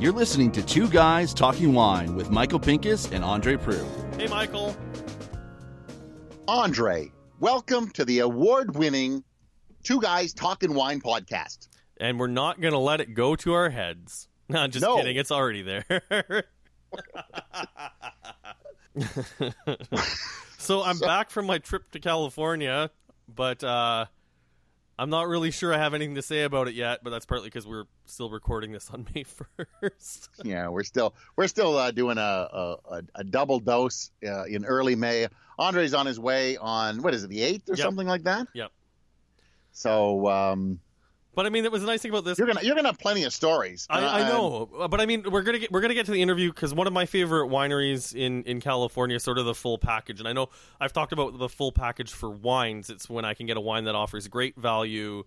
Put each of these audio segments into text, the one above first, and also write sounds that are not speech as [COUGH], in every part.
You're listening to Two Guys Talking Wine with Michael Pinkus and Andre Proulx. Hey, Michael. Andre, welcome to the award winning Two Guys Talking Wine podcast. And we're not going to let it go to our heads. [LAUGHS] No, just No. kidding. It's already there. [LAUGHS] [LAUGHS] so I'm back from my trip to California, but uh, I'm not really sure I have anything to say about it yet. But that's partly because we're still recording this on [LAUGHS] May 1st. Yeah, we're still we're still uh, doing a, a, a, double dose uh, in early May. Andre's on his way on what is it, the eighth or Yep. something like that. yep. So um, But I mean, it was the nice thing about this. you're gonna you're gonna have plenty of stories. I, Uh, I know, but I mean, we're gonna get we're gonna get to the interview because one of my favorite wineries in in California, is sort of the full package. And I know I've talked about the full package for wines. It's when I can get a wine that offers great value,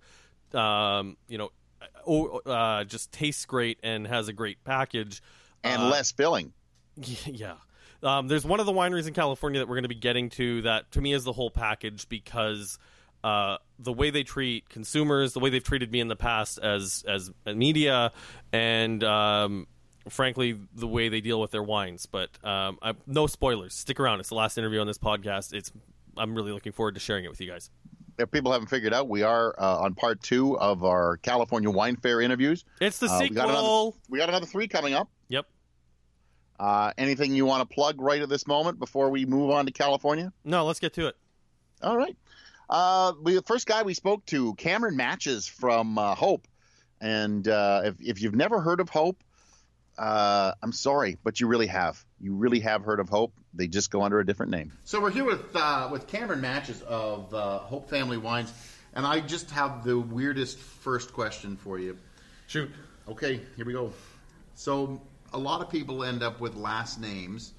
um, you know, uh, just tastes great and has a great package. and Uh, less filling. [LAUGHS] yeah. Um, there's one of the wineries in California that we're going to be getting to that to me is the whole package because uh, the way they treat consumers, the way they've treated me in the past as as media, and um, frankly the way they deal with their wines. But um, I, no spoilers. Stick around. It's the last interview on this podcast. It's I'm really looking forward to sharing it with you guys. If people haven't figured out, we are uh, on part two of our California Wine Fair interviews. It's the Uh, we got another- sequel. We got another three coming up. Yep. Uh, anything you want to plug right at this moment before we move on to California? No, let's get to it. All right. Uh, we, the first guy we spoke to, Cameron Matches from uh, Hope. And uh, if, if you've never heard of Hope, uh, I'm sorry, but you really have. You really have heard of Hope. They just go under a different name. So we're here with uh, with Cameron Matches of uh, Hope Family Wines, and I just have the weirdest first question for you. Shoot. Okay, here we go. So a lot of people end up with last names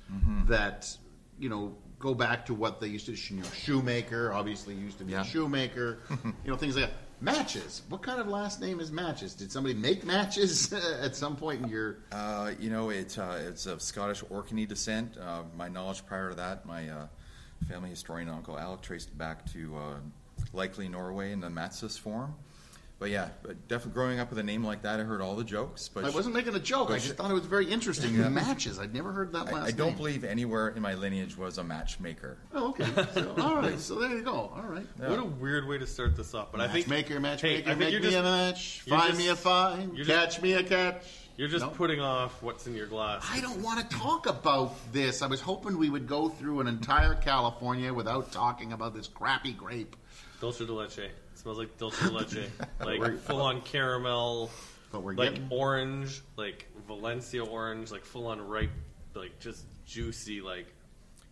that you know go back to what they used to. You know, shoemaker obviously used to be a shoemaker. you know, things like that. Matches. What kind of last name is Matches? Did somebody make matches [LAUGHS] at some point in your? Uh, you know, it, uh, it's of Scottish Orkney descent. Uh, my knowledge prior to that, my uh, family historian Uncle Alec traced back to uh, likely Norway in the Matsis form. But yeah, but definitely growing up with a name like that, I heard all the jokes. But I wasn't making a joke. I just thought it was very interesting. Yeah. Matches. I'd never heard that last I, I don't name. believe anywhere in my lineage was a matchmaker. Oh, okay. So, all right. So there you go. All right. What a weird way to start this up. But I think Matchmaker, matchmaker, Hey, I make you're me just- a match, find just- me a find, you're catch just- me a catch. you're just No? putting off what's in your glass. I don't want to talk about this. I was hoping we would go through an entire California without talking about this crappy grape. Dulce de leche. It smells like dulce de leche. [LAUGHS] like full on caramel, But we're like getting orange, like Valencia orange, like full on ripe, like just juicy, like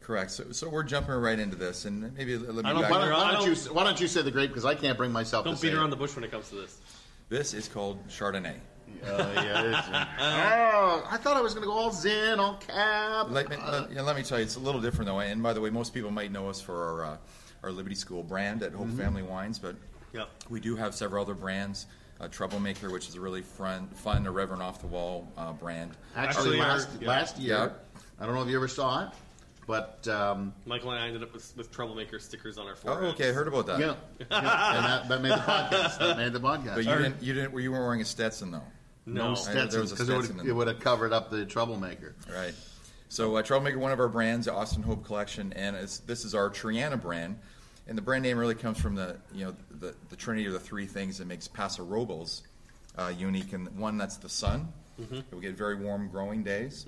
Correct. So, so we're jumping right into this, and maybe let me I don't Why don't, why don't I you don't- Why don't you say the grape? Because I can't bring myself don't to say beat it. around the bush when it comes to this. This is called Chardonnay. Uh, yeah, [LAUGHS] oh, I thought I was going to go all zen, all cab. Let me, let, yeah, let me tell you, it's a little different though. And by the way, most people might know us for our, uh, our Liberty School brand at Hope Family Wines, but Yep. we do have several other brands. Uh, Troublemaker, which is a really fun, fun, irreverent, off the wall uh, brand. Actually, Actually, last yeah. last year, Yeah. I don't know if you ever saw it, but um, Michael and I ended up with, with troublemaker stickers on our Oh, foreheads. okay, I heard about that. yeah, yeah, and that, that made the podcast. That made the podcast. But you didn't, you didn't, you weren't wearing a Stetson though, No, I heard there Stetson was a because it Stetson would in it would have covered up the troublemaker. right? So uh, Troublemaker, one of our brands, the Austin Hope Collection, and it's, this is our Treana brand, and the brand name really comes from the you know the, the trinity of the three things that makes Paso Robles uh, unique, and one that's the sun. We get very warm growing days.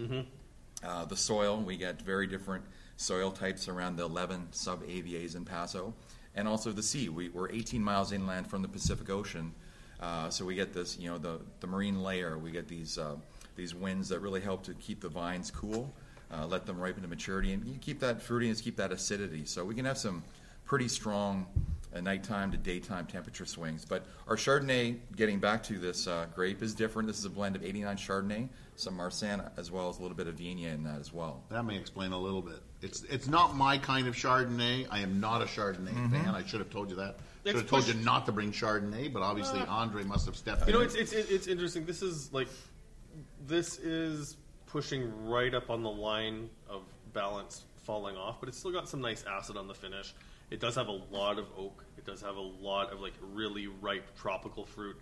Uh, the soil, we get very different soil types around the 11 sub AVAs in Paso. And also the sea. We, we're 18 miles inland from the Pacific Ocean. Uh, so we get this, you know, the, the marine layer. We get these, uh, these winds that really help to keep the vines cool, uh, let them ripen to maturity, and you keep that fruitiness, keep that acidity. So we can have some pretty strong uh, nighttime to daytime temperature swings. But our Chardonnay, getting back to this uh, grape, is different. This is a blend of 89 Chardonnay, some Marsanne, as well as a little bit of Viognier in that as well. That may explain a little bit. It's it's not my kind of Chardonnay. I am not a Chardonnay fan. I should have told you that. Should It's have told push- you not to bring Chardonnay, but obviously Andre must have stepped You know, it's, it's it's interesting. This is like this is pushing right up on the line of balance falling off, but it's still got some nice acid on the finish. It does have a lot of oak. It does have a lot of like really ripe tropical fruit.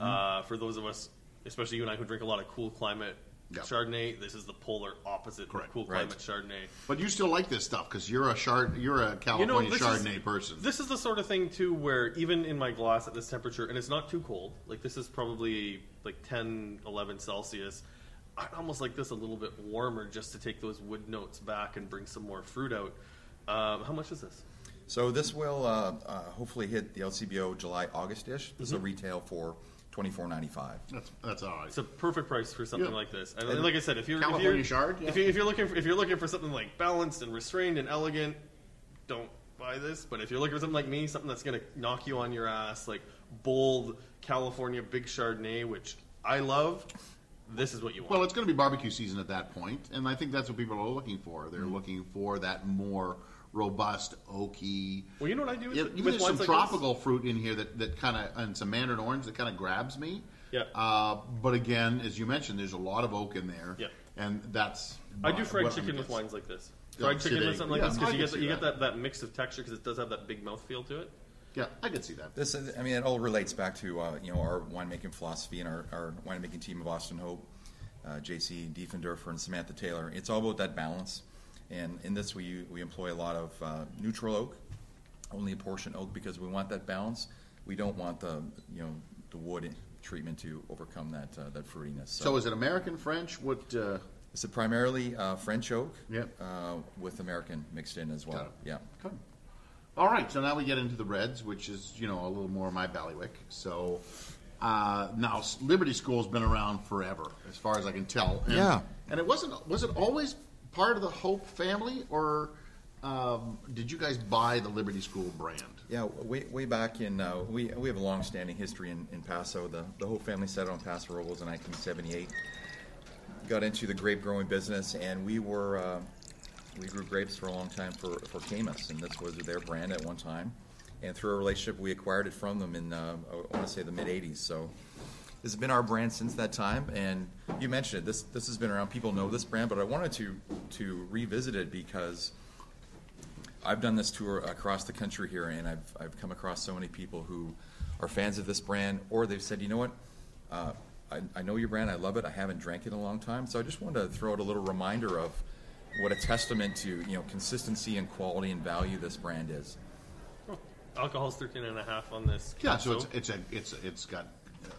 Uh, for those of us, especially you and I, who drink a lot of cool climate. Chardonnay. This is the polar opposite Correct. of cool Right. climate Chardonnay. But you still like this stuff because you're a Chard, you're a California this Chardonnay is, person. This is the sort of thing too where even in my glass at this temperature, and it's not too cold. Like this is probably like 10, 11 Celsius. I'd almost like this a little bit warmer just to take those wood notes back and bring some more fruit out. Um, how much is this? So this will uh, uh, hopefully hit the LCBO July August ish. This will retail for twenty four ninety five. that's that's all right. It's a perfect price for something Yeah. like this. And, And like I said, if you're California if you're, Chard, yeah. if, you, if you're looking for, if you're looking for something like balanced and restrained and elegant, don't buy this. But if you're looking for something like me, something that's going to knock you on your ass, like bold California big Chardonnay, which I love, this is what you want. Well, it's going to be barbecue season at that point, and I think that's what people are looking for. Mm-hmm. They're looking for that more robust, oaky. Well, you know what I do with- Yeah, even there's some wines like tropical fruit in here that, that kind of and some mandarin orange that kind of grabs me. Yeah. Uh, but again, as you mentioned, there's a lot of oak in there. Yeah. And that's. I do fried what- chicken with wines like this. Yeah, Fried chicken see, with something like yeah, this because you get the, see you get that. that, that mix of texture because it does have that big mouth feel to it. Yeah, I could see that. This, is, I mean, it all relates back to uh, you know our winemaking philosophy and our, our winemaking team of Austin Hope, uh, J.C. Diefenderfer and Samantha Taylor. It's all about that balance, and in this we we employ a lot of uh, neutral oak, only a portion oak because we want that balance. We don't want the you know the wood treatment to overcome that uh, that fruitiness. So is it American, French? What? Uh, it's a primarily uh, French oak, Yep. uh, with American mixed in as well. Got it. Yeah. Good. All right, so now we get into the reds, which is you know a little more my ballywick. So uh, now s- Liberty School's been around forever, as far as I can tell. And, Yeah. and it wasn't was it always part of the Hope family, or um, did you guys buy the Liberty School brand? Yeah, way, way back in uh, we we have a long-standing history in, in Paso. The the Hope family settled on Paso Robles in 1978. Got into the grape growing business, and we were uh, we grew grapes for a long time for for Caymus, and this was their brand at one time. And through a relationship, we acquired it from them in uh, I want to say the mid 80s. So this has been our brand since that time. And you mentioned it. This this has been around. People know this brand, but I wanted to to revisit it because. I've done this tour across the country here, and I've, I've come across so many people who are fans of this brand, or they've said, you know what, uh, I, I know your brand, I love it, I haven't drank it in a long time, so I just wanted to throw out a little reminder of what a testament to you know consistency and quality and value this brand is. Alcohol's 13 and a half on this. Yeah, so So- it's it's a it's it's got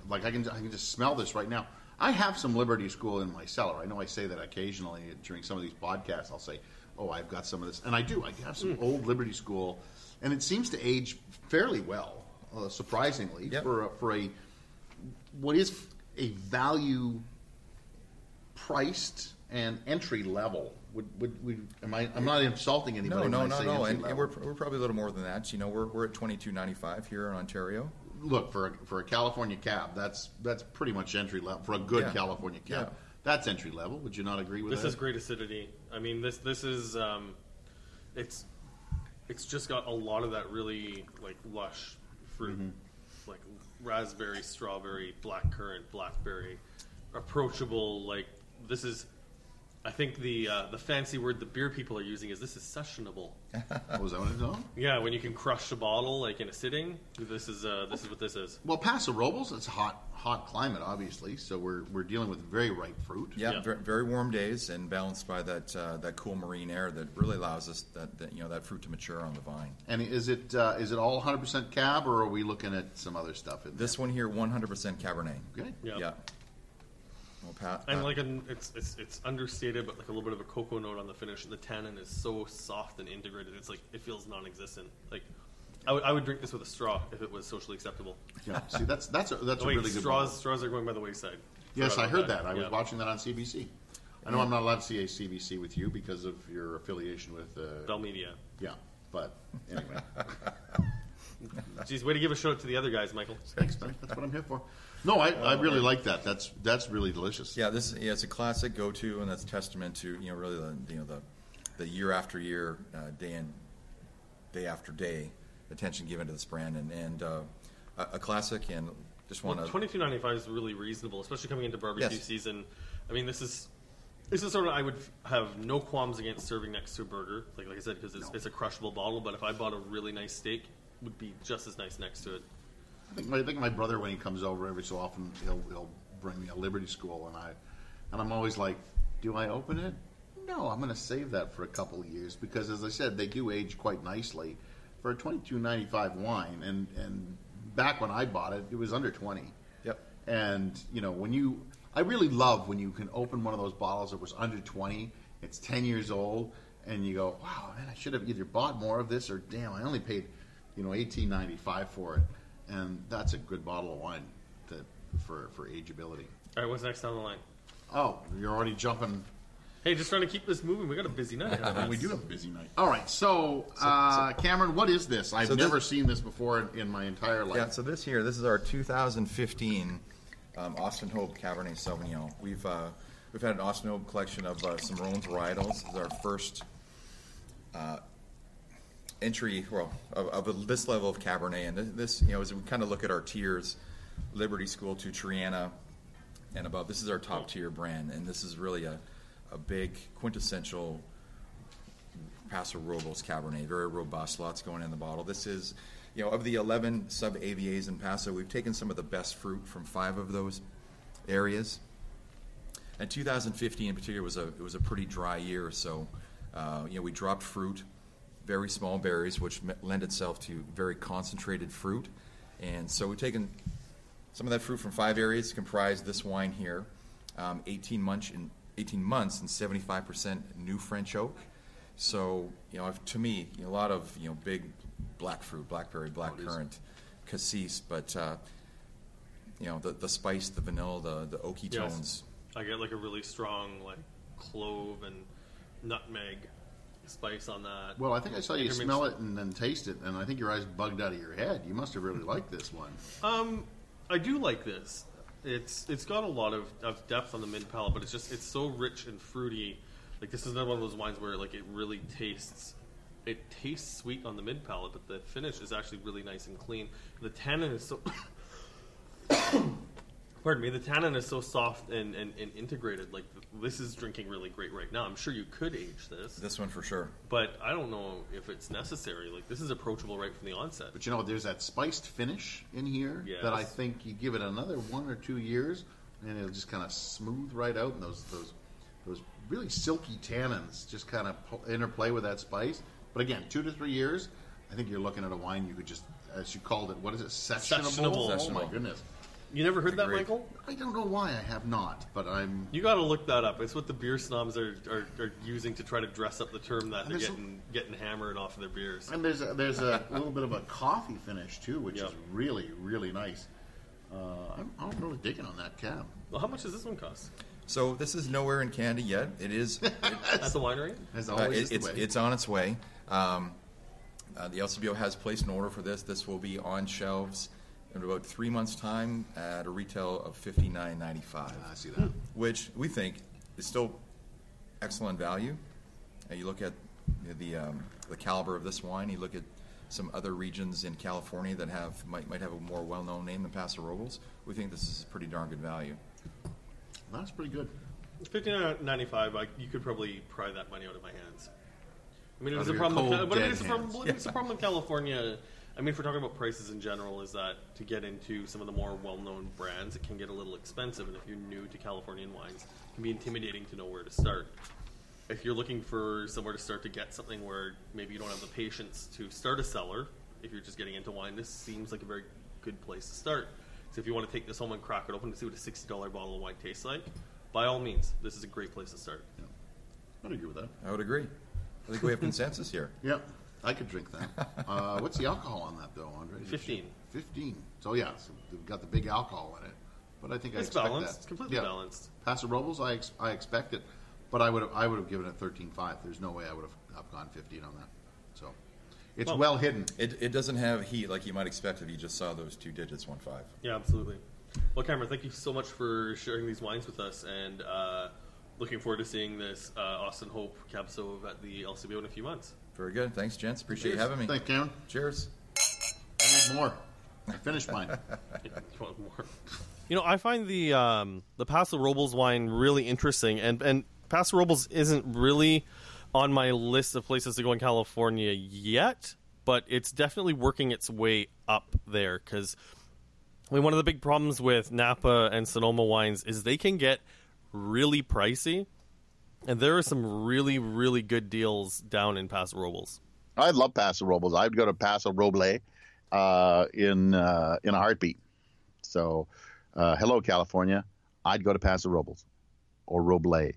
like I can I can just smell this right now. I have some Liberty School in my cellar. I know I say that occasionally during some of these podcasts. I'll say, "Oh, I've got some of this," and I do. I have some Hmm. old Liberty School, and it seems to age fairly well, uh, surprisingly Yep. for a, for a what is a value priced and entry level. Would, would, would am I? I'm not insulting anybody. No, no, no, no, and, and we're, we're probably a little more than that. You know, we're, we're at twenty two ninety five here in Ontario. Look for a, for a California cab. That's that's pretty much entry level for a good Yeah. California cab. Yeah. That's entry level. Would you not agree with This that? is great acidity. I mean, this this is um, it's it's just got a lot of that really like lush fruit, Mm-hmm. like raspberry, strawberry, black currant, blackberry, approachable. Like this is, I think the uh, the fancy word the beer people are using is this is sessionable. Oh, was that what it's on? Yeah, when you can crush a bottle like in a sitting, this is uh, this is what this is. Well, Paso Robles, it's a hot hot climate, obviously. So we're we're dealing with very ripe fruit. Yeah, Yeah. Very, very warm days and balanced by that uh, that cool marine air that really allows us that, that you know that fruit to mature on the vine. And is it uh, is it all 100 percent cab, or are we looking at some other stuff in This one here, 100% Cabernet. Okay. Yeah. Yeah. Well, Pat, And like an, it's, it's it's understated, but like a little bit of a cocoa note on the finish. The tannin is so soft and integrated. It's like it feels non-existent. Like I would I would drink this with a straw if it was socially acceptable. Yeah. See, that's that's a, that's a wait, really good straws bottle. straws are going by the wayside. Yes, Forgot I about heard that. I was Yeah. watching that on CBC. I know I'm not allowed to see a CBC with you because of your affiliation with. Uh, Bell Media. yeah, but anyway. [LAUGHS] [LAUGHS] Geez, way to give a shout out to the other guys, Michael. Thanks, man. That's what I'm here for. No, I, I really like that. That's that's really delicious. yeah, this yeah, it's a classic go-to, and that's testament to you know really the you know the the year after year, uh, day in day after day, attention given to this brand, and and uh, a, a classic, and just want Well, to twenty two ninety five is really reasonable, especially coming into barbecue Yes. season. I mean, this is this is sort of I would f- have no qualms against serving next to a burger, like like I said, because it's, it's a crushable bottle. But if I bought a really nice steak, it would be just as nice next to it. I think, my, I think my brother, when he comes over every so often, he'll, he'll bring me a Liberty School, and I, and I'm always like, do I open it? No, I'm going to save that for a couple of years because, as I said, they do age quite nicely for a 22.95 wine. And and back when I bought it, it was under 20. Yep. And you know, when you, I really love when you can open one of those bottles that was under 20. It's 10 years old, and you go, wow, man, I should have either bought more of this or damn, I only paid, you know, 18.95 for it. And that's a good bottle of wine that for for ageability. All right, what's next on the line? Oh, you're already jumping Hey, just trying to keep this moving. We got a busy night. ahead [LAUGHS] of we do have a busy night. All right, so, uh, Cameron, what is this? I've So this- never seen this before in, in my entire life. Yeah, so this here, this is our 2015 um, Austin Hope Cabernet Sauvignon. We've uh, we've had an Austin Hope collection of uh, some Rhone varietals. This is our first uh, entry, well, of, of this level of Cabernet. And this, you know, as we kind of look at our tiers, Liberty School to Treana and above, this is our top tier brand, and this is really a, a big quintessential Paso Robles Cabernet, very robust, lots going in the bottle. This is, you know, of the 11 sub AVAs in Paso, we've taken some of the best fruit from five of those areas. And 2015 in particular was a it was a pretty dry year, so uh, you know we dropped fruit, very small berries, which lend itself to very concentrated fruit, and so we've taken some of that fruit from five areas comprise this wine here, um, 18 months in 18 months and 75% new French oak. So you know, if- to me, you know, a lot of you know big black fruit, blackberry, blackcurrant, cassis, but uh, you know the the spice, the vanilla, the the oaky Yes. tones. I get like a really strong like clove and nutmeg spice on that. Well, I think I saw you smell it and then taste it, and I think your eyes bugged out of your head. You must have really liked this one. Um, I do like this. It's it's got a lot of, of depth on the mid palate, but it's just it's so rich and fruity. Like this is not one of those wines where like it really tastes. It tastes sweet on the mid palate, but the finish is actually really nice and clean. The tannin is so. Pardon me. The tannin is so soft and, and, and integrated. Like this is drinking really great right now. I'm sure you could age this, This one for sure. but I don't know if it's necessary. Like this is approachable right from the onset. But you know, there's that spiced finish in here Yes. that I think you give it another one or two years, and it'll just kind of smooth right out, and those those those really silky tannins just kind of interplay with that spice. But again, two to three years, I think you're looking at a wine you could just, as you called it, what is it, sessionable? Sessionable. Oh my goodness, You never heard that, Agreed. Michael? I don't know why I have not, but I'm. You got to look that up. It's what the beer snobs are, are, are using to try to dress up the term that they're there's getting getting hammered off of their beers. And there's a, there's a [LAUGHS] little bit of a coffee finish too, which Yep. is really really nice. Uh, I'm, I'm really digging on that cab. Well, how much does this one cost So this is nowhere in Canada yet. It is. [LAUGHS] It, at the winery? As Uh, always, it- is the it's way. it's on its way. Um, uh, the LCBO has placed an order for this. This will be on shelves in about three months' time at a retail of fifty nine ninety five, I see that. which we think is still excellent value. Uh, you look at the um, the caliber of this wine. You look at some other regions in California that have might might have a more well known name than Paso Robles. We think this is pretty darn good value. That's pretty good. Fifty nine ninety five. Like you could probably pry that money out of my hands. I mean, it is Out a problem. With, but it dead is a problem. hands. It's a problem in California. I mean, if we're talking about prices in general, is that to get into some of the more well-known brands, it can get a little expensive, and if you're new to Californian wines, it can be intimidating to know where to start. If you're looking for somewhere to start to get something where maybe you don't have the patience to start a cellar, if you're just getting into wine, this seems like a very good place to start. So if you want to take this home and crack it open to see what a sixty dollar bottle of wine tastes like, by all means, this is a great place to start. I'd agree with that. I would agree. I think we have consensus here. Yep, I could drink that. [LAUGHS] Uh, what's the alcohol on that though, Andre? 15. Fifteen. So yeah, so we've got the big alcohol in it, but I think I It's expect balanced. that. It's balanced, completely Yeah. balanced. Paso Robles, I ex- I expect it, but I would have I would have given it thirteen five. There's no way I would have I've gone fifteen on that. So it's Well- well hidden. It, it doesn't have heat like you might expect if you just saw those two digits, one five. Yeah, absolutely. Well, Cameron, thank you so much for sharing these wines with us, and uh, looking forward to seeing this uh, Austin Hope Cab Sauv at the LCBO in a few months. Very good. Thanks, gents. Appreciate you Cheers. having me. Thank you, Cameron. Cheers. I need more. I finished mine. [LAUGHS] You want more? You know, I find the um, the Paso Robles wine really interesting, and and Paso Robles isn't really on my list of places to go in California yet, but it's definitely working its way up there because I mean, one of the big problems with Napa and Sonoma wines is they can get really pricey, and there are some really really good deals down in Paso Robles. I love Paso Robles. I'd go to Paso Roble uh, in uh, in a heartbeat. So, uh, hello California. I'd go to Paso Robles or Roble.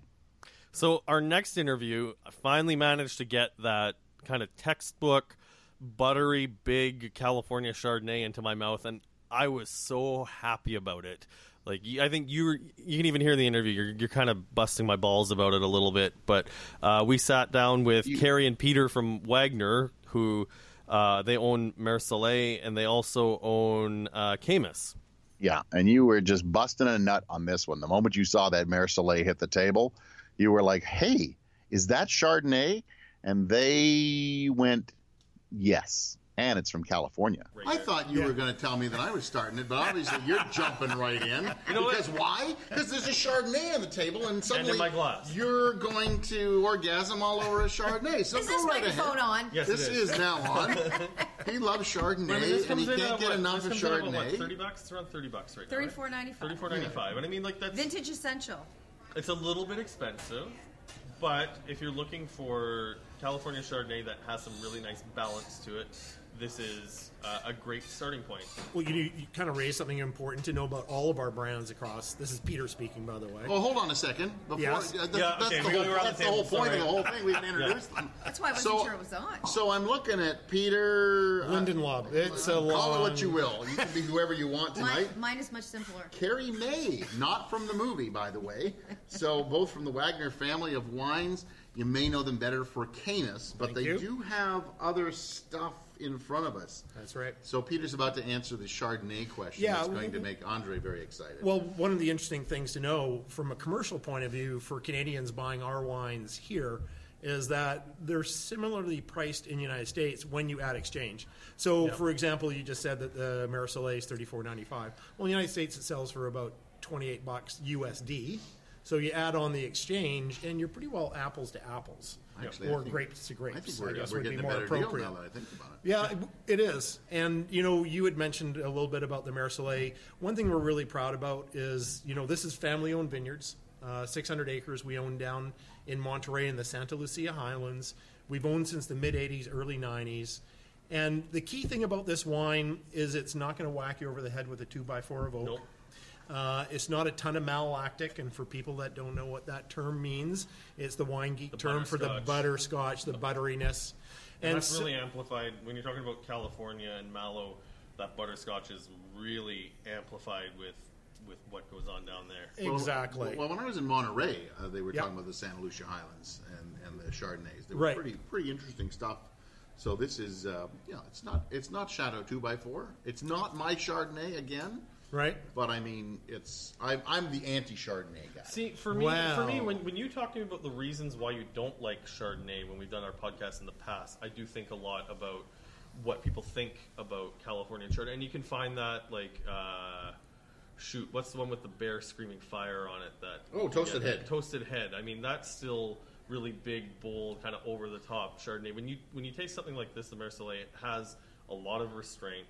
So our next interview, I finally managed to get that kind of textbook, buttery, big California Chardonnay into my mouth, and I was so happy about it. Like I think you were, you can even hear in the interview. You're, you're kind of busting my balls about it a little bit, but uh, we sat down with Carrie and Peter from Wagner, who uh, they own Soleil and they also own uh, Caymus. Yeah, and you were just busting a nut on this one. The moment you saw that Soleil hit the table, you were like, "Hey, is that Chardonnay?" And they went, "Yes." And it's from California. I thought you were going to tell me that I was starting it, but obviously you're [LAUGHS] jumping right in. know what? because why? Because there's a Chardonnay on the table, and suddenly my glass. you're going to orgasm all over a Chardonnay. So Is go this right microphone ahead. on? Yes, This it is. now on. [LAUGHS] he loves Chardonnay, and he can't get enough of Chardonnay. Thirty bucks. It's around thirty bucks right now. right? Thirty-four ninety-five. Thirty-four ninety-five. And I mean, like that's Vintage essential. it's a little bit expensive, but if you're looking for California Chardonnay that has some really nice balance to it, this is uh, a great starting point. Well, you, you kind of raised something important to know about all of our brands across. This is Peter speaking, by the way. Well, hold on a second. Before, Yes. uh, th- Yeah, that's, okay, the whole, go around the that's the whole table, point of the whole thing. We didn't introduce them. That's why I wasn't so, sure it was on. So I'm looking at Peter. uh, Lindenlob. It's a Call it what you will. You can be whoever you want Mine, tonight. mine is much simpler. Carrie May, not from the movie, by the way. So both from the Wagner family of wines. You may know them better for Caymus, but Thank they you. do have other stuff in front of us. That's right. So Peter's about to answer the Chardonnay question. Yeah, that's going to make Andre very excited. Well, one of the interesting things to know from a commercial point of view for Canadians buying our wines here is that they're similarly priced in the United States when you add exchange. So, for example, you just said that the Mer Soleil is thirty four ninety five. Well, in the United States, it sells for about twenty eight bucks USD. So you add on the exchange, and you're pretty well apples to apples, Actually, or think- grapes to grapes. I think we're, guess we're would getting be a more better deal appropriate. now that I think about it. Yeah, it is. And, you know, you had mentioned a little bit about the Mer Soleil. One thing we're really proud about is, you know, this is family owned vineyards, uh, 600 acres we own down in Monterey in the Santa Lucia Highlands. We've owned since the mid 80s, early 90s. And the key thing about this wine is it's not going to whack you over the head with a 2x4 of oak. Nope. Uh, it's not a ton of malolactic, and for people that don't know what that term means, it's the wine geek term for the butterscotch, the butteriness. And that's really amplified when you're talking about California and Mallow. That butterscotch is really amplified with with what goes on down there. Well, Exactly. Well, when I was in Monterey, uh, they were Yep. talking about the Santa Lucia Highlands and, and the Chardonnays. They were Right. pretty pretty interesting stuff. So this is, uh, you know, it's not it's not Chateau Two by Four. It's not my Chardonnay again, right? but I mean, it's I'm, I'm the anti Chardonnay guy. See, for me, Wow. for me, when, when you talk to me about the reasons why you don't like Chardonnay, when we've done our podcast in the past, I do think a lot about what people think about California Chardonnay, and you can find that like, uh, shoot, what's the one with the bear screaming fire on it? That Oh, Toasted yeah, Head. Toasted Head. I mean, that's still really big, bold, kind of over the top Chardonnay. When you when you taste something like this, the Mer Soleil, it has a lot of restraint.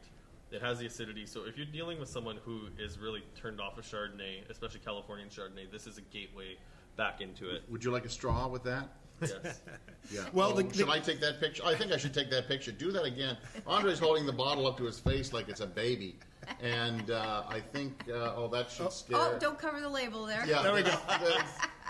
It has the acidity. So if you're dealing with someone who is really turned off of Chardonnay, especially Californian Chardonnay, this is a gateway back into it. Would you like a straw with that? Yes. [LAUGHS] Yeah. Well, Oh, the- should the- I take that picture? I think I should take that picture. Do that again. Andre's holding the bottle up to his face like it's a baby, and uh, I think uh, oh that should scare. Oh, don't cover the label there. Yeah, there we go.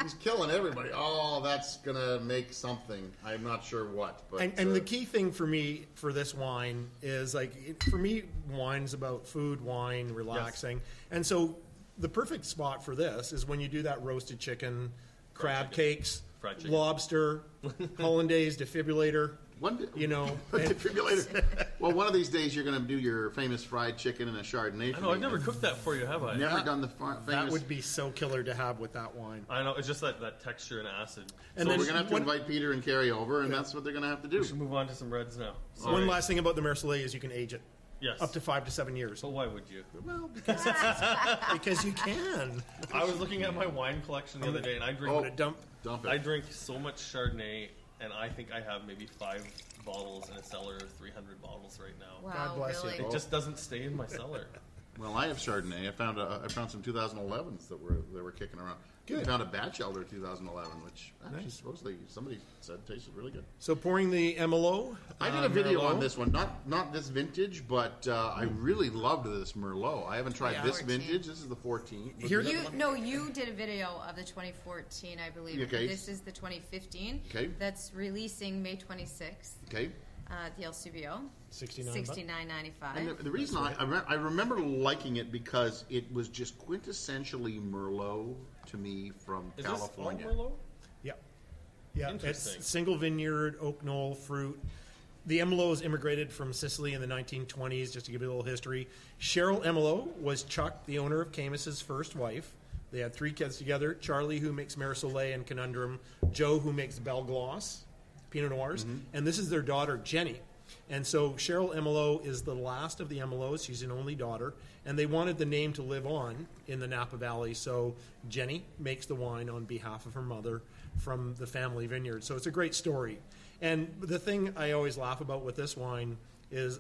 He's killing everybody. Oh, that's gonna make something. I'm not sure what, but And, and uh, the key thing for me for this wine is like it- for me, wine's about food, wine, relaxing, and so the perfect spot for this is when you do that roasted chicken, crab chicken. cakes, lobster, [LAUGHS] hollandaise, defibrillator. One, You know, [LAUGHS] defibrillator. [LAUGHS] well, one of these days you're going to do your famous fried chicken and a Chardonnay. I for know. I've never cooked that for you, have I? Never done the far, famous. that would be so killer to have with that wine. I know. It's just that, that texture and acid. And so then we're going to have to one- invite Peter and Carrie over, and that's what they're going to have to do. We should move on to some reds now. Sorry. One last thing about the Mer Soleil is you can age it Yes. up to five to seven years But why would you? Well, because [LAUGHS] because you can. I was looking at my wine collection the other day, and I drink. Oh. I'm dump. Dump I drink so much Chardonnay, and I think I have maybe five bottles in a cellar of 300 bottles right now. Wow, God bless you. It just doesn't stay in my cellar. Well, I have Chardonnay. I found a, I found some 2011s that were that were kicking around. I found a Batch Elder 2011, which actually supposedly somebody said tasted really good. So pouring the MLO. I did uh, a video Merlot. on this one, not not this vintage, but uh, I really loved this Merlot. I haven't tried Yeah. this 14. vintage. This is the 14. Here- You no, you did a video of the 2014, I believe. Okay. This is the 2015. Okay. That's releasing May 26th Okay. uh, at the LCBO. Subio. 69 bucks. 69.95. And the, the reason I, I, re- I remember liking it because it was just quintessentially Merlot to me from Is California. this all Merlot? Yeah. Yeah, Interesting. it's single vineyard, oak knoll fruit. The Emmolos immigrated from Sicily in the 1920s, just to give you a little history. Cheryl Emmolo was Chuck, the owner of Caymus's first wife. They had three kids together Charlie, who makes Mer Soleil and Conundrum, Joe, who makes Belle Glos, Pinot Noirs, mm-hmm. and this is their daughter, Jenny. And so Cheryl Emmolo is the last of the Emmolos. She's an only daughter. And they wanted the name to live on in the Napa Valley. So Jenny makes the wine on behalf of her mother from the family vineyard. So it's a great story. And the thing I always laugh about with this wine is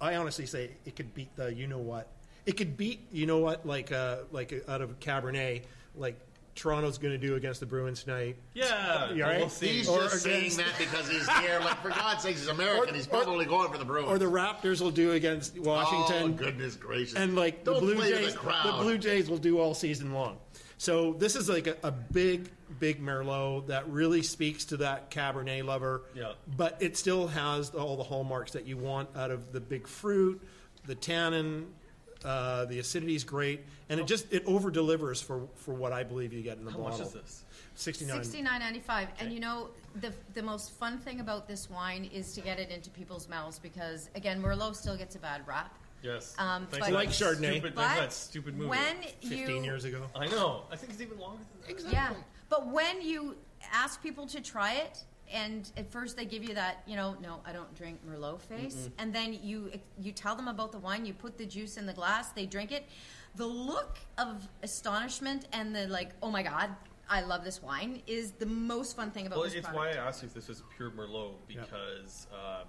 I honestly say it could beat the you know what. It could beat you know what like uh, like out of Cabernet like Toronto's going to do against the Bruins tonight. Yeah, You all right? we'll see. He's Or just saying against- that because he's here. Like, for God's sakes, he's American. Or- he's or- probably going for the Bruins. Or the Raptors will do against Washington. Oh, goodness gracious. and like the Don't Blue Jays, the crowd. Blue Jays will do all season long. So this is like a, a big, big Merlot that really speaks to that Cabernet lover. Yeah. But it still has all the hallmarks that you want out of the big fruit, the tannin, uh, the acidity is great, and it just it over delivers for for what I believe you get in the How bottle. much is this? Sixty nine. 69.95 and you know the the most fun thing about this wine is to get it into people's mouths because again Merlot still gets a bad rap Yes. Um, Thanks but- for Like that Chardonnay. Stupid, but that stupid movie. when you Fifteen years ago. I know. I think it's even longer than that. yeah but when you ask people to try it and at first they give you that you know no I don't drink Merlot face and then you you tell them about the wine you put the juice in the glass they drink it the look of astonishment and the like oh my god I love this wine is the most fun thing about Well, this it's product. why I asked you if this was pure Merlot because um,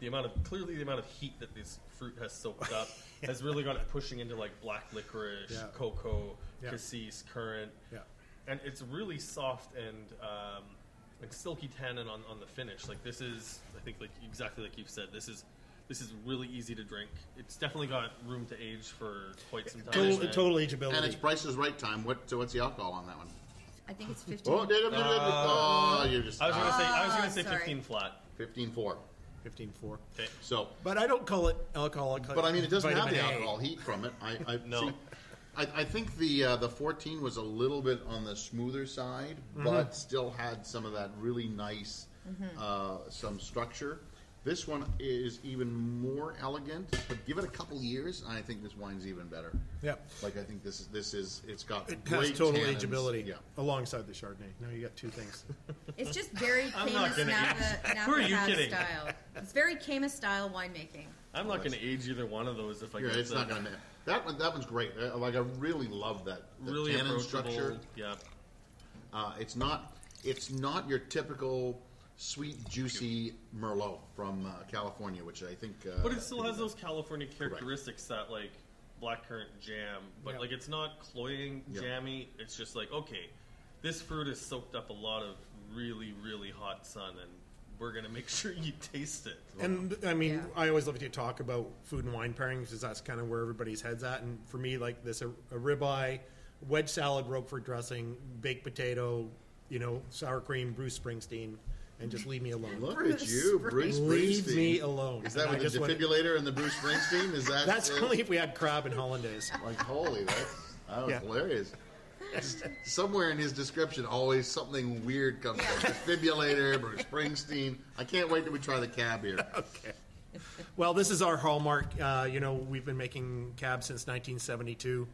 the amount of clearly the amount of heat that this fruit has soaked [LAUGHS] up has really got it pushing into like black licorice, Yeah. cocoa, Yeah. cassis, currant, Yeah. and it's really soft and um, like silky tannin on, on the finish. Like this is, I think, like exactly like you've said, this is. This is really easy to drink. It's definitely got room to age for quite some time. Total, and- total ageability. and it's Price is Right time. What? So what's the alcohol on that one? I think it's 15 Oh, did it? Uh, oh, you're just I was gonna say, I was gonna say ah, sorry. 15 flat. 15-4. 15.4. Okay. So, But I don't call it alcohol. but I mean, it doesn't have vitamin the A. alcohol heat from it. I, I No. see, I, I think the uh, the 14 was a little bit on the smoother side, Mm-hmm. but still had some of that really nice, uh, some structure. This one is even more elegant, but give it a couple years, and I think this wine's even better. Yeah. Like I think this is this is it's got It great has total tannins. ageability Yeah. alongside the Chardonnay. Now you got two things. [LAUGHS] It's just very I'm Caymus gonna Napa. Napa Who are you kidding? style. It's very Caymus style winemaking. I'm not going to age either one of those if I Yeah, get it's the not going to. That one, that one's great. Uh, Like I really love that the really structure. Yeah, Uh, it's not. It's not your typical sweet, juicy Merlot from uh, California, which I think. Uh, but it still has those California characteristics that like blackcurrant jam, but Yeah. like it's not cloying, Yeah. jammy. It's just like okay, this fruit has soaked up a lot of really really hot sun, and we're gonna make sure you taste it. And I mean, Yeah. I always love to talk about food and wine pairings because that's kind of where everybody's heads at. And for me, like this, a, a ribeye, wedge salad, Roquefort dressing, baked potato, you know, sour cream, Bruce Springsteen, and just leave me alone. Look Bruce at you, Bruce Leave Springsteen. me alone. Is that And I with the just went- defibrillator and the Bruce Springsteen? Is that? That's uh, [LAUGHS] only if we had crab and hollandaise. like holy. That's, that was Yeah. hilarious. Just [LAUGHS] Somewhere in his description, always something weird comes up. Defibrillator, Bruce Springsteen. I can't wait till we try the cab here. [LAUGHS] okay. Well, this is our hallmark. Uh, you know, we've been making cabs since 1972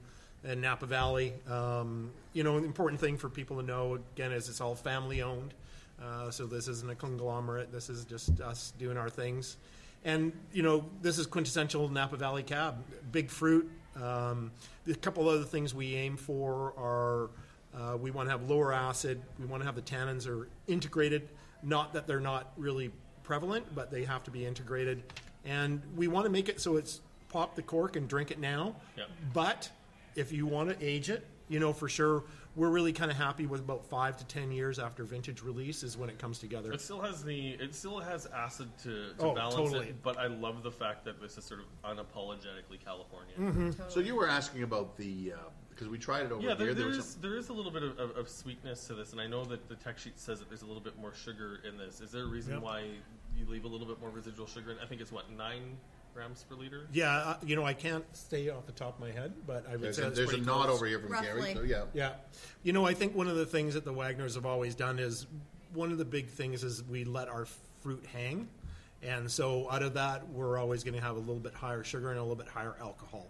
in Napa Valley. Um, you know, an important thing for people to know again is it's all family owned. Uh, so this isn't a conglomerate. This is just us doing our things. And you know, this is quintessential Napa Valley cab. Big fruit. Um, a couple other things we aim for are uh, we want to have lower acid. We want to have the tannins are integrated. Not that they're not really prevalent, but they have to be integrated. And we want to make it so it's pop the cork and drink it now. Yep. But if you want to age it, you know for sure we're really kind of happy with about five to ten years after vintage release is when it comes together. It still has the it still has acid to, to Oh, balance totally. it, but I love the fact that this is sort of unapologetically California. Mm-hmm. So you were asking about the because we tried it over Yeah, there, here. there was is some- there is a little bit of, of, of sweetness to this, and I know that the tech sheet says that there's a little bit more sugar in this. Is there a reason Yep. why you leave a little bit more residual sugar in? I think it's what nine grams per liter. yeah, uh, you know I can't say off the top of my head, but I would there's say a, it's there's a pretty nod close. over here from Gary. So yeah. Yeah. You know, I think one of the things that the Wagners have always done is one of the big things is we let our fruit hang. And so out of that, we're always going to have a little bit higher sugar and a little bit higher alcohol.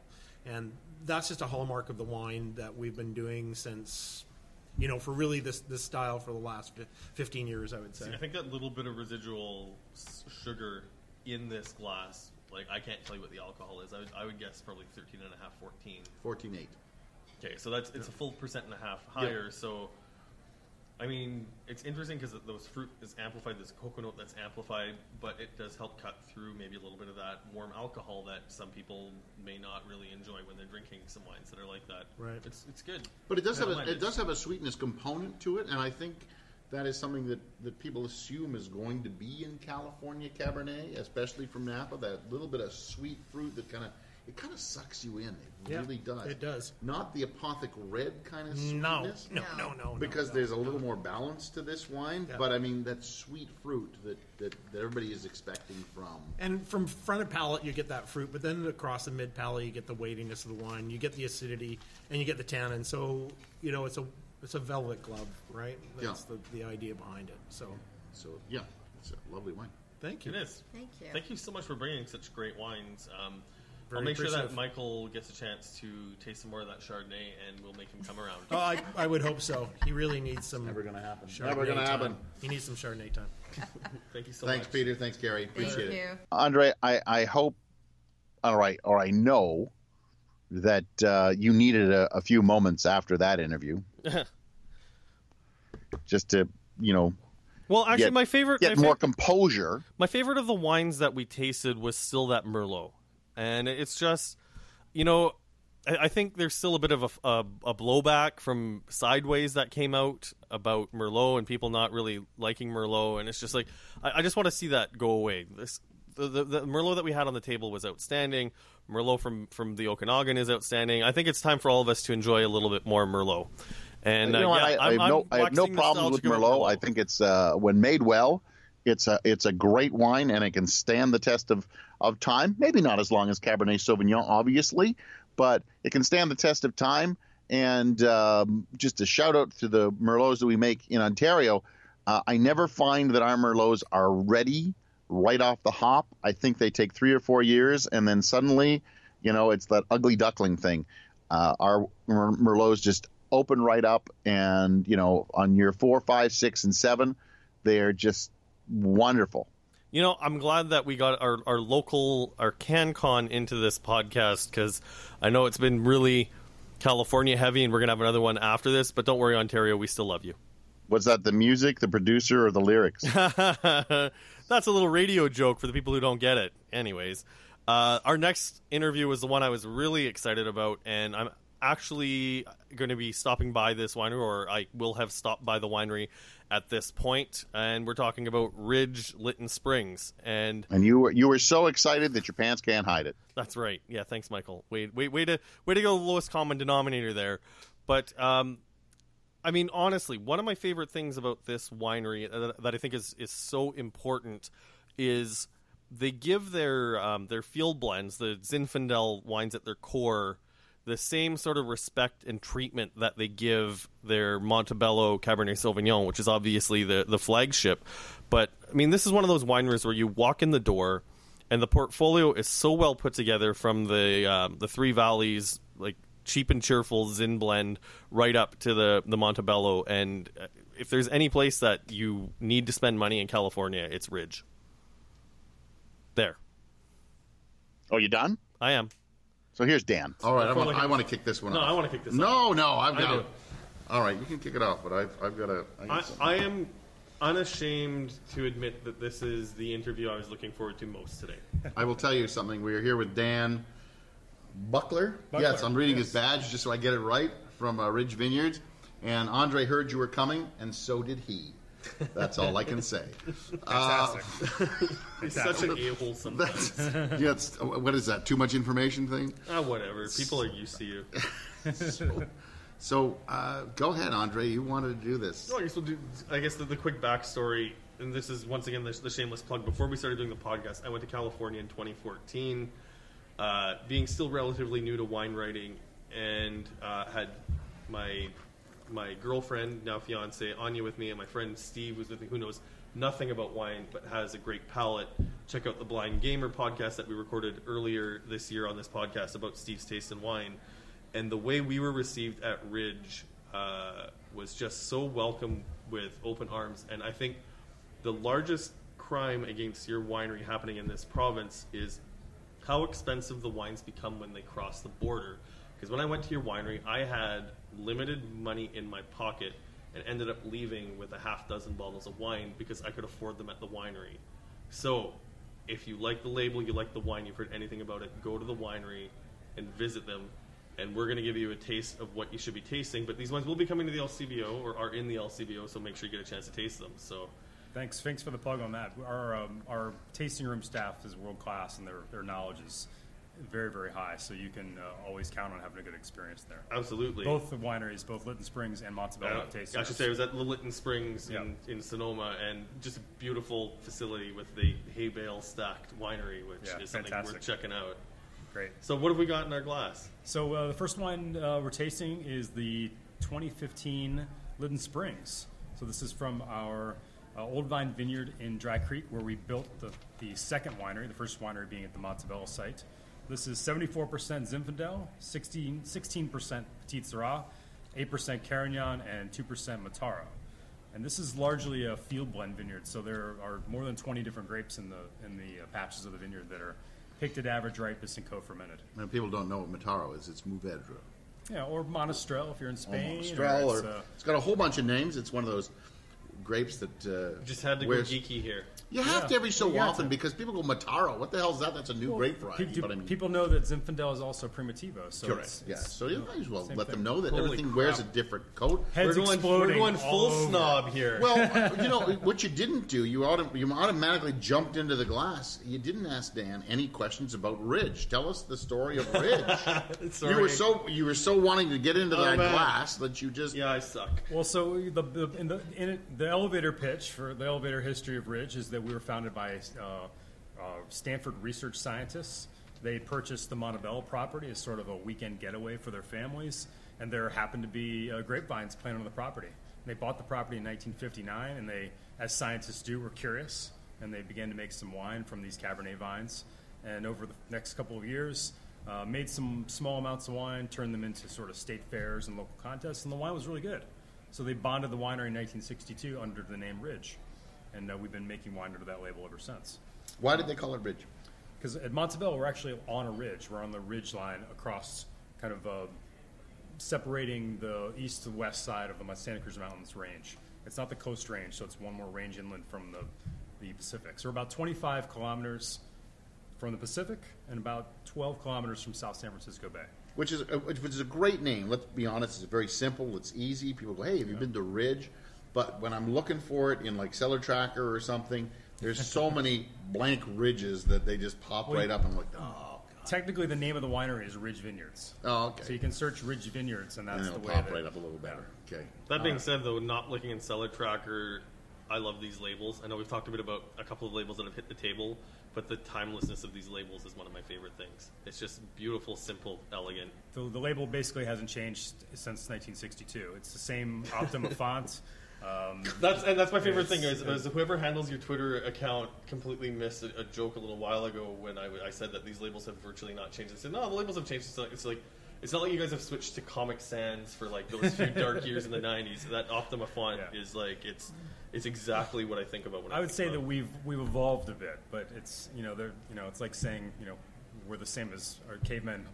And that's just a hallmark of the wine that we've been doing since, you know, for really this, this style for the last fif- 15 years, I would say. See, I think that little bit of residual s- sugar in this glass, like I can't tell you what the alcohol is. I would, I would guess probably 13 and a half, 14. 14.8. Okay, so that's it's a full percent and a half higher. So, I mean, it's interesting because those fruit is amplified. This coconut that's amplified, but it does help cut through maybe a little bit of that warm alcohol that some people may not really enjoy when they're drinking some wines that are like that. Right. It's it's good. But it does have a, it does have a sweetness component to it, and I think that is something that, that people assume is going to be in California Cabernet, especially from Napa. That little bit of sweet fruit that kind of it kind of sucks you in. It Yeah, really does. it does. Not the apothic red kind of No, sweetness. no, no, no, no. Because no. there's a little more balance to this wine, Yeah. but I mean that sweet fruit that, that, that everybody is expecting from. And from front of palate, you get that fruit, but then across the mid palate, you get the weightiness of the wine, you get the acidity, and you get the tannin. So you know, it's a it's a velvet glove, right? That's Yeah. the, the idea behind it. So So yeah, it's a lovely wine. thank you. It is. Thank you. Thank you so much for bringing such great wines. Um, I'll make sure that. Michael gets a chance to taste some more of that Chardonnay, and we'll make him come around. Oh, I, I would hope so. He really needs some. Never gonna happen. Chardonnay Never gonna happen. He needs some Chardonnay time. [LAUGHS] Thank you so Thanks, much. Thanks, Peter. Thanks, Gary. Thank Appreciate it. you. Andre, I, I hope, all right, or I know that uh, you needed a, a few moments after that interview, [LAUGHS] just to, you know, Well, actually, Get- my favorite, get my, more composure. my favorite of the wines that we tasted was still that Merlot, and it's just, you know, I, I think there's still a bit of a, a, a blowback from Sideways that came out about Merlot and people not really liking Merlot, and it's just like I, I just want to see that go away. This the, the, the Merlot that we had on the table was outstanding. Merlot from from the Okanagan is outstanding. I think it's time for all of us to enjoy a little bit more Merlot. And you uh, know yeah, I, I have no, I'm have no problems with about Merlot. I think it's uh, when made well, it's a it's a great wine and it can stand the test of of time. Maybe not as long as Cabernet Sauvignon, obviously, but it can stand the test of time. And um, just a shout out to the Merlots that we make in Ontario. Uh, I never find that our Merlots are ready right off the hop. I think they take three or four years, and then suddenly, you know, it's that ugly duckling thing. Uh, our Merlots just open right up, and you know, on year four, five, six, and seven, they're just wonderful. You know, I'm glad that we got our, our local, our CanCon into this podcast because I know it's been really California heavy and we're going to have another one after this. But don't worry, Ontario, we still love you. Was that the music, the producer, or the lyrics? [LAUGHS] That's a little radio joke for the people who don't get it. Anyways, uh, our next interview was the one I was really excited about, and I'm actually going to be stopping by this winery, or I will have stopped by the winery at this point, and we're talking about Ridge Lytton Springs, and and you were you were so excited that your pants can't hide it. that's right. Yeah, thanks, Michael. Wait, wait, way to way to go, lowest common denominator there. But um, I mean, honestly, one of my favorite things about this winery that, that I think is is so important is they give their um, their field blends, the Zinfandel wines at their core, the same sort of respect and treatment that they give their Montebello Cabernet Sauvignon, which is obviously the the flagship. But I mean, this is one of those wineries where you walk in the door, and the portfolio is so well put together from the um, the Three Valleys, cheap and cheerful Zin blend, right up to the the Montebello. And uh, if there's any place that you need to spend money in California, it's Ridge. There, Oh, you done? I am. So here's Dan. All right, I Before want, like- I want to kick this one No, off. I want to kick this. off. No, no, I've got it. All right, you can kick it off, but I've, I've got a. I got I. I am unashamed to admit that this is the interview I was looking forward to most today. I will tell you something. We are here with Dan Buckler. Buckler, Yes, I'm reading his badge just so I get it right from uh, Ridge Vineyards. And Andre heard you were coming, and so did he. That's all I can say. [LAUGHS] Uh, He's such an a-hole [LAUGHS] sometimes. that's, yeah, it's, what is that? Too much information thing? ah, whatever. People are used to you. So uh, go ahead, Andre. You wanted to do this. No, I guess we'll do. I guess the, the quick backstory, and this is once again the, the shameless plug. Before we started doing the podcast, I went to California in 2014, uh, being still relatively new to wine writing, and uh, had my my girlfriend, now fiance, Anya with me, and my friend Steve was with me. Who knows nothing about wine, but has a great palate. Check out the Blind Gamer podcast that we recorded earlier this year on this podcast about Steve's taste in wine and the way we were received at Ridge uh, was just so welcome with open arms. And I think the largest crime against your winery happening in this province is how expensive the wines become when they cross the border. Because when I went to your winery, I had limited money in my pocket and ended up leaving with a half dozen bottles of wine because I could afford them at the winery. So, if you like the label, you like the wine, you've heard anything about it, go to the winery and visit them. And we're going to give you a taste of what you should be tasting. But these wines will be coming to the LCBO or are in the LCBO, so make sure you get a chance to taste them. So, Thanks, thanks for the plug on that. Our um, our tasting room staff is world class, and their their knowledge is very very high. So you can uh, always count on having a good experience there. absolutely. Both the wineries, both Lytton Springs and Montebello, Uh, tasting. I should say it was at Lytton Springs in, in Sonoma, and just a beautiful facility with the hay bale stacked winery, which Yeah, is something fantastic. worth checking out. great. So, what have we got in our glass? So uh, the first wine uh, we're tasting is the 2015 Lytton Springs. So this is from our uh, Old Vine Vineyard in Dry Creek, where we built the, the second winery, the first winery being at the Montebello site. This is 74% Zinfandel, 16, 16% Petite Sirah, 8% Carignan, and 2% Mataro. And this is largely a field blend vineyard, so there are more than 20 different grapes in the in the uh, patches of the vineyard that are picked at average ripeness and co-fermented. And people don't know what Mataro is. It's Mourvedre. Yeah, or Monastrell if you're in Spain. Mostrel, or or it's, uh, it's got a whole bunch of names. It's one of those grapes that uh, Just had to wears- go geeky here. You have Yeah. to every so You got often because people go Mataro. What the hell is that? That's a new grape variety. pe- but I mean, people know that Zinfandel is also Primitivo. So correct. It's, yeah. it's, So you might as well let thing. them know that Holy everything wears a different coat. heads we're going, exploding. we're going full over. snob here. Well, [LAUGHS] you know what you didn't do. You auto, you automatically jumped into the glass. You didn't ask Dan any questions about Ridge. Tell us the story of Ridge. [LAUGHS] Sorry. you were so you were so wanting to get into Oh, that man. glass that you just yeah, I suck. Well, so the the, in the in it, the elevator pitch for the elevator history of Ridge is that we were founded by uh, uh, Stanford research scientists. They purchased the Montebello property as sort of a weekend getaway for their families, and there happened to be uh, grapevines planted on the property. They bought the property in 1959, and they, as scientists do, were curious, and they began to make some wine from these Cabernet vines. And over the next couple of years, uh, made some small amounts of wine, turned them into sort of state fairs and local contests, and the wine was really good. So they bonded the winery in 1962 under the name Ridge, and uh, we've been making wine under that label ever since. why did they call it Ridge? Because at Montebello, we're actually on a ridge. We're on the ridge line across, kind of uh, separating the east to west side of the Santa Cruz Mountains range. It's not the coast range, so it's one more range inland from the, the Pacific. So we're about 25 kilometers from the Pacific and about 12 kilometers from South San Francisco Bay. Which is a, which is a great name. Let's be honest; it's very simple. It's easy. People go, "Hey, have you been to Ridge?" But when I'm looking for it in like Cellar Tracker or something, there's so [LAUGHS] many blank ridges that they just pop right up. and I'm like, "Oh, Technically, the name of the winery is Ridge Vineyards. oh okay." So you can search Ridge Vineyards, and and that's it'll the way pop that, right up a little better. Okay. That being said, though, not looking in Cellar Tracker, I love these labels. I know we've talked a bit about a couple of labels that have hit the table, but the timelessness of these labels is one of my favorite things. It's just beautiful, simple, elegant. The, the label basically hasn't changed since 1962. It's the same [LAUGHS] Optima font. Um, That's and that's my favorite thing is, is whoever handles your Twitter account completely missed a, a joke a little while ago when I, I said that these labels have virtually not changed. I said no, the labels have changed. It's like, it's like it's not like you guys have switched to Comic Sans for like those few dark years in the [LAUGHS] '90s. That Optima font Yeah. is like it's it's exactly what I think about when I, I would think say about that we've we've evolved a bit, but it's you know they're you know it's like saying you know we're the same as our cavemen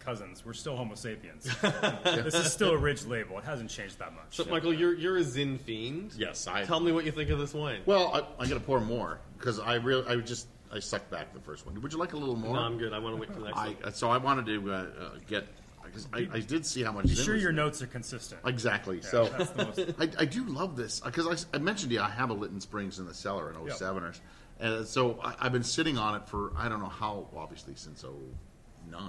cousins. We're still Homo sapiens. [LAUGHS] this is still a Ridge label. It hasn't changed that much. So, Michael, you're you're a Zin fiend. Yes, I- Tell me what you think of this wine. Well, I, I'm going to pour more because I really, I just, I sucked back the first one. Would you like a little more? No, I'm good. I want to wait for the next I, one. so I wanted to uh, uh, get because I, I did see how much. Be sure your it. notes are consistent. Exactly. so that's the most- [LAUGHS] I, I do love this because I, I mentioned to you I have a Lytton Springs in the cellar in 07ers. And so I, I've been sitting on it for I don't know how obviously since 09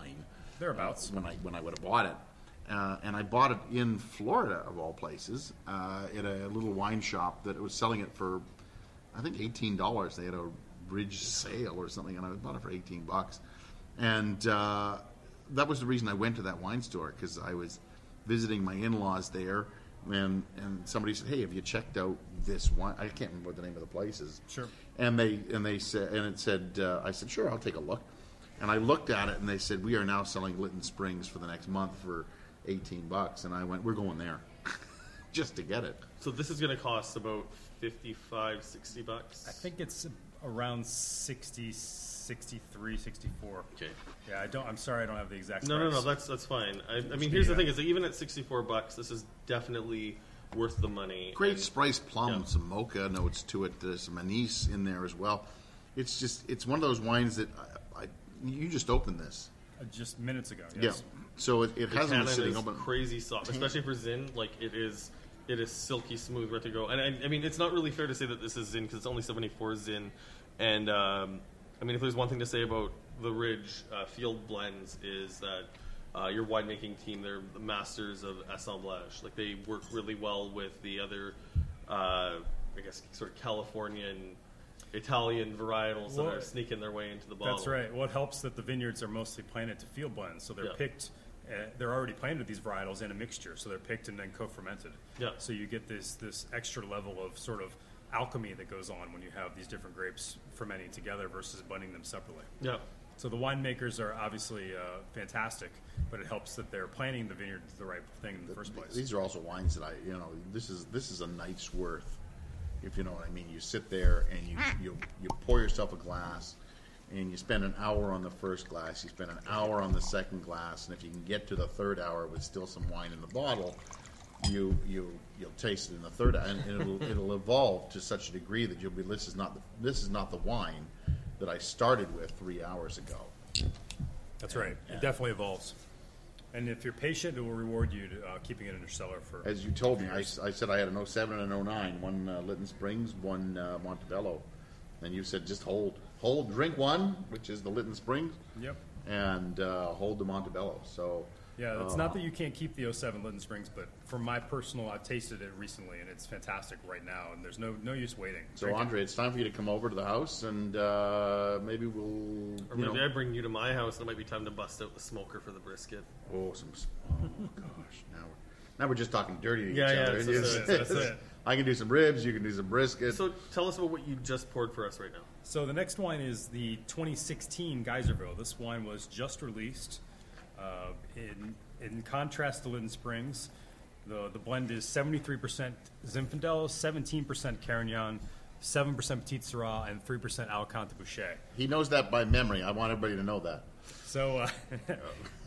Thereabouts. when I when I would have bought it. Uh, and I bought it in Florida of all places uh, at a little wine shop that was selling it for I think eighteen dollars. They had a bridge sale or something, and I bought it for eighteen bucks. And uh, that was the reason I went to that wine store because I was visiting my in-laws there, and and somebody said, "Hey, have you checked out this wine?" I can't remember what the name of the place is. Sure. And they and they said, and it said, uh, I said, "Sure, I'll take a look." And I looked at it, and they said, "We are now selling Lytton Springs for the next month for eighteen bucks." And I went, "We're going there." [LAUGHS] Just to get it. So this is going to cost about 55, 60 bucks. I think it's around 60, 63, 64. Okay. Yeah, I don't. I'm sorry, I don't have the exact. No, no, no. That's that's fine. I, I mean, Just here's the thing: is that even at 64 bucks, this is definitely worth the money. Great And- spice plum, Yeah. some mocha notes to it. There's some anise in there as well. It's just it's one of those wines that I, I, you just opened this. Uh, just minutes ago. Yeah. So it, it The hasn't been sitting is open. crazy soft, especially for Zin. Like it is, it is silky smooth, ready to go. And I, I mean, it's not really fair to say that this is Zin because it's only 74 Zin. And um, I mean, if there's one thing to say about the Ridge uh, Field blends is that uh, your winemaking team, they're the masters of assemblage. Like they work really well with the other, uh, I guess, sort of Californian. Italian varietals that are sneaking their way into the bottle. That's right. What helps that the vineyards are mostly planted to field blends, so they're Yeah. picked. Uh, they're already planted with these varietals in a mixture, so they're picked and then co-fermented. Yeah. So you get this this extra level of sort of alchemy that goes on when you have these different grapes fermenting together versus blending them separately. Yeah. So the winemakers are obviously uh, fantastic, but it helps that they're planting the vineyard the right thing in the first place. These are also wines that I, you know, this is this is a night's worth, if you know what I mean. You sit there and you you, you pour yourself a glass, and you spend an hour on the first glass. You spend an hour on the second glass, and if you can get to the third hour with still some wine in the bottle, you you you'll taste it in the third, and it'll [LAUGHS] it'll evolve to such a degree that you'll be this is not the, this is not the wine that I started with three hours ago. That's right. It definitely evolves. And if you're patient, it will reward you to uh, keeping it in your cellar for. As you told me, I, I said I had an 07 and an 09, one uh, Lytton Springs, one uh, Montebello. And you said just hold. Hold, drink one, which is the Lytton Springs, Yep. and uh, hold the Montebello. So, Yeah, it's uh, not that you can't keep the 07 Lytton Springs, but for my personal, I've tasted it recently and it's fantastic right now, and there's no no use waiting. So, Drink it. Andre, it's time for you to come over to the house, and uh, maybe we'll. Or you maybe know, I bring you to my house and it might be time to bust out the smoker for the brisket. Oh, some. Oh gosh, now we're, now we're just talking dirty to Yeah, each yeah, other. that's- It's- that's that's it. [LAUGHS] I can do some ribs. You can do some brisket. So tell us about what you just poured for us right now. So the next wine is the 2016 Geyserville. This wine was just released. Uh, in in contrast to Lytton Springs, the the blend is 73% Zinfandel, 17% Carignan, 7% Petite Sirah, and 3% Alicante Bouschet. he knows that by memory. I want everybody to know that. So uh, [LAUGHS]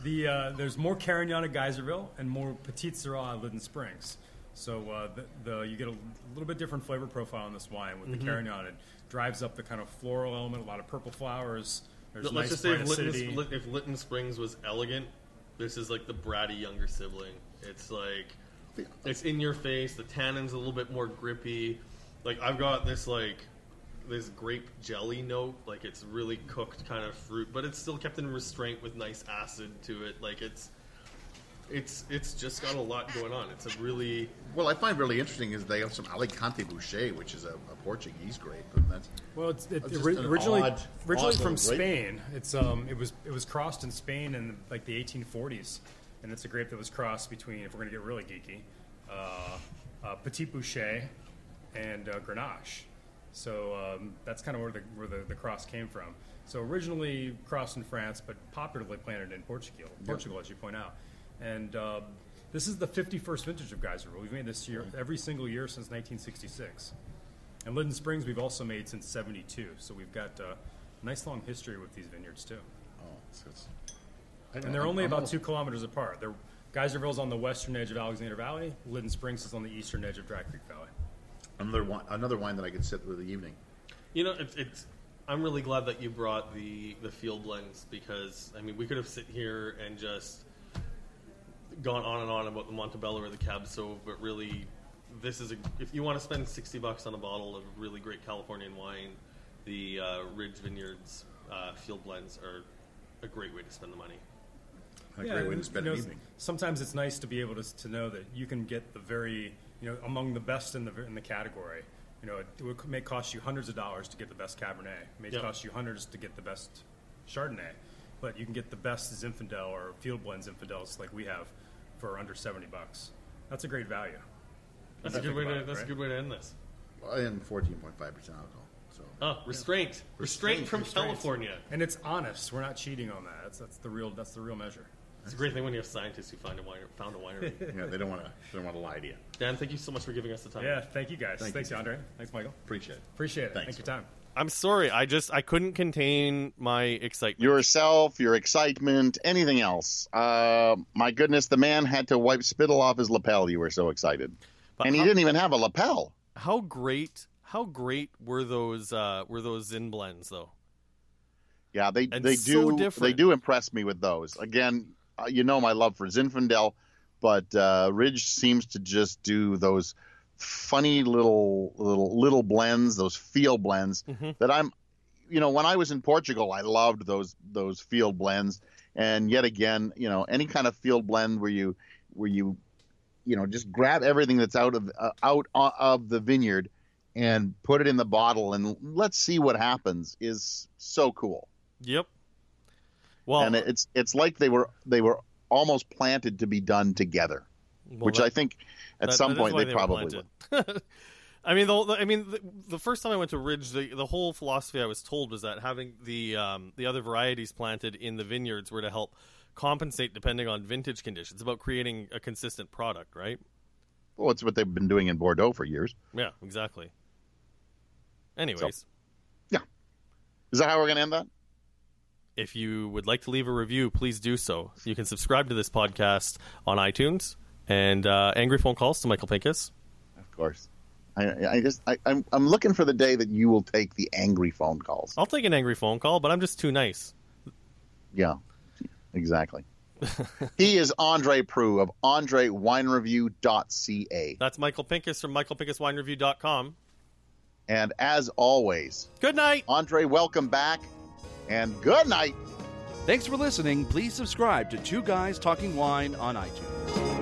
the uh, there's more Carignan at Geyserville and more Petite Sirah at Lytton Springs. So uh, the, the you get a little bit different flavor profile in this wine with the Carignan. It drives up the kind of floral element, a lot of purple flowers. There's Let's nice just say if bright Lytton. Lit- if Lytton Springs was elegant, this is like the bratty younger sibling. It's like it's in your face. The tannin's a little bit more grippy. Like I've got this like this grape jelly note. Like it's really cooked kind of fruit, but it's still kept in restraint with nice acid to it. Like it's it's it's just got a lot going on. It's a really Well, I find really interesting is they have some Alicante Bouschet, which is a, a Portuguese grape, and that's Well, it's, it, It's just ori- originally odd- originally odd from grape. Spain. It's um it was it was crossed in Spain in like the 1840s, and it's a grape that was crossed between if we're going to get really geeky, uh, uh, Petit Bouschet and uh, Grenache. So um, that's kind of where the where the, the cross came from. So originally crossed in France, but popularly planted in Portugal, Portugal, as you point out. And um, this is the 51st vintage of Geyserville. We've made this year every single year since 1966. And Lytton Springs, we've also made since '72, so we've got a nice long history with these vineyards too. oh, it's, it's, I And they're know, only I'm about almost- two kilometers apart. They're, Geyserville's on the western edge of Alexander Valley. Lytton Springs is on the eastern edge of Dry Creek Valley. Another wine, another wine that I could sit with the evening. You know, it's, it's I'm really glad that you brought the the field blends because I mean we could have sit here and just gone on and on about the Montebello or the Cab Sauv, but really, this is a if you want to spend sixty bucks on a bottle of really great Californian wine, the uh, Ridge Vineyards uh, field blends are a great way to spend the money. A great way to spend you an know, evening. Sometimes it's nice to be able to, to know that you can get the very, you know, among the best in the in the category. You know, it, would, may cost you hundreds of dollars to get the best Cabernet. It may Yep. cost you hundreds to get the best Chardonnay, but you can get the best Zinfandel or Field Blends Zinfandels like we have for under seventy bucks. That's a great value. That's a good way to it, that's a good way to end this. And 14.5% alcohol. So Oh, restraint, restraint from Restraint. California. And it's honest. We're not cheating on that. That's, that's the real. That's the real measure. It's a great thing when you have scientists who find a wine, found a winery. [LAUGHS] yeah, they don't want to. They don't want to lie to you. Dan, thank you so much for giving us the time. Yeah. Thank you guys. Thank Thanks, you. Andre. Thanks, Michael. Appreciate it. Appreciate it. Thanks. Thank your time. I'm sorry. I just I couldn't contain my excitement. Yourself, your excitement, anything else. Uh, my goodness, the man had to wipe spittle off his lapel. You were so excited, But and he how- didn't even have a lapel. how great how great were those uh, were those Zin blends though? Yeah, they And they so do different. they do impress me with those. Again, uh, you know my love for Zinfandel, but uh, Ridge seems to just do those funny little little little blends, those field blends Mm-hmm. that I'm. You know, when I was in Portugal, I loved those those field blends, and yet again, you know, any kind of field blend where you where you you know just grab everything that's out of uh, out of the vineyard and put it in the bottle and let's see what happens is so cool Yep. Well, and it's it's like they were they were almost planted to be done together, well, which that- I think at that- some that point why they, probably would. [LAUGHS] I mean, the, I mean, the, the first time I went to Ridge, the, the whole philosophy I was told was that having the um, the other varieties planted in the vineyards were to help compensate depending on vintage conditions, about creating a consistent product, right? Well, it's what they've been doing in Bordeaux for years. Yeah, exactly. Anyways, Yeah. Is that how we're going to end that? if you would like to leave a review, please do so. You can subscribe to this podcast on iTunes and uh, angry phone calls to Michael Pinkus. Of course. I, I just I, I'm I'm looking for the day that you will take the angry phone calls. I'll take an angry phone call, but I'm just too nice. Yeah, exactly. [LAUGHS] he is Andre Proulx of AndreWineReview.ca, That's Michael Pincus from MichaelPinkusWineReview.com. and as always, Good night. Andre, welcome back, and good night. Thanks for listening. Please subscribe to Two Guys Talking Wine on iTunes.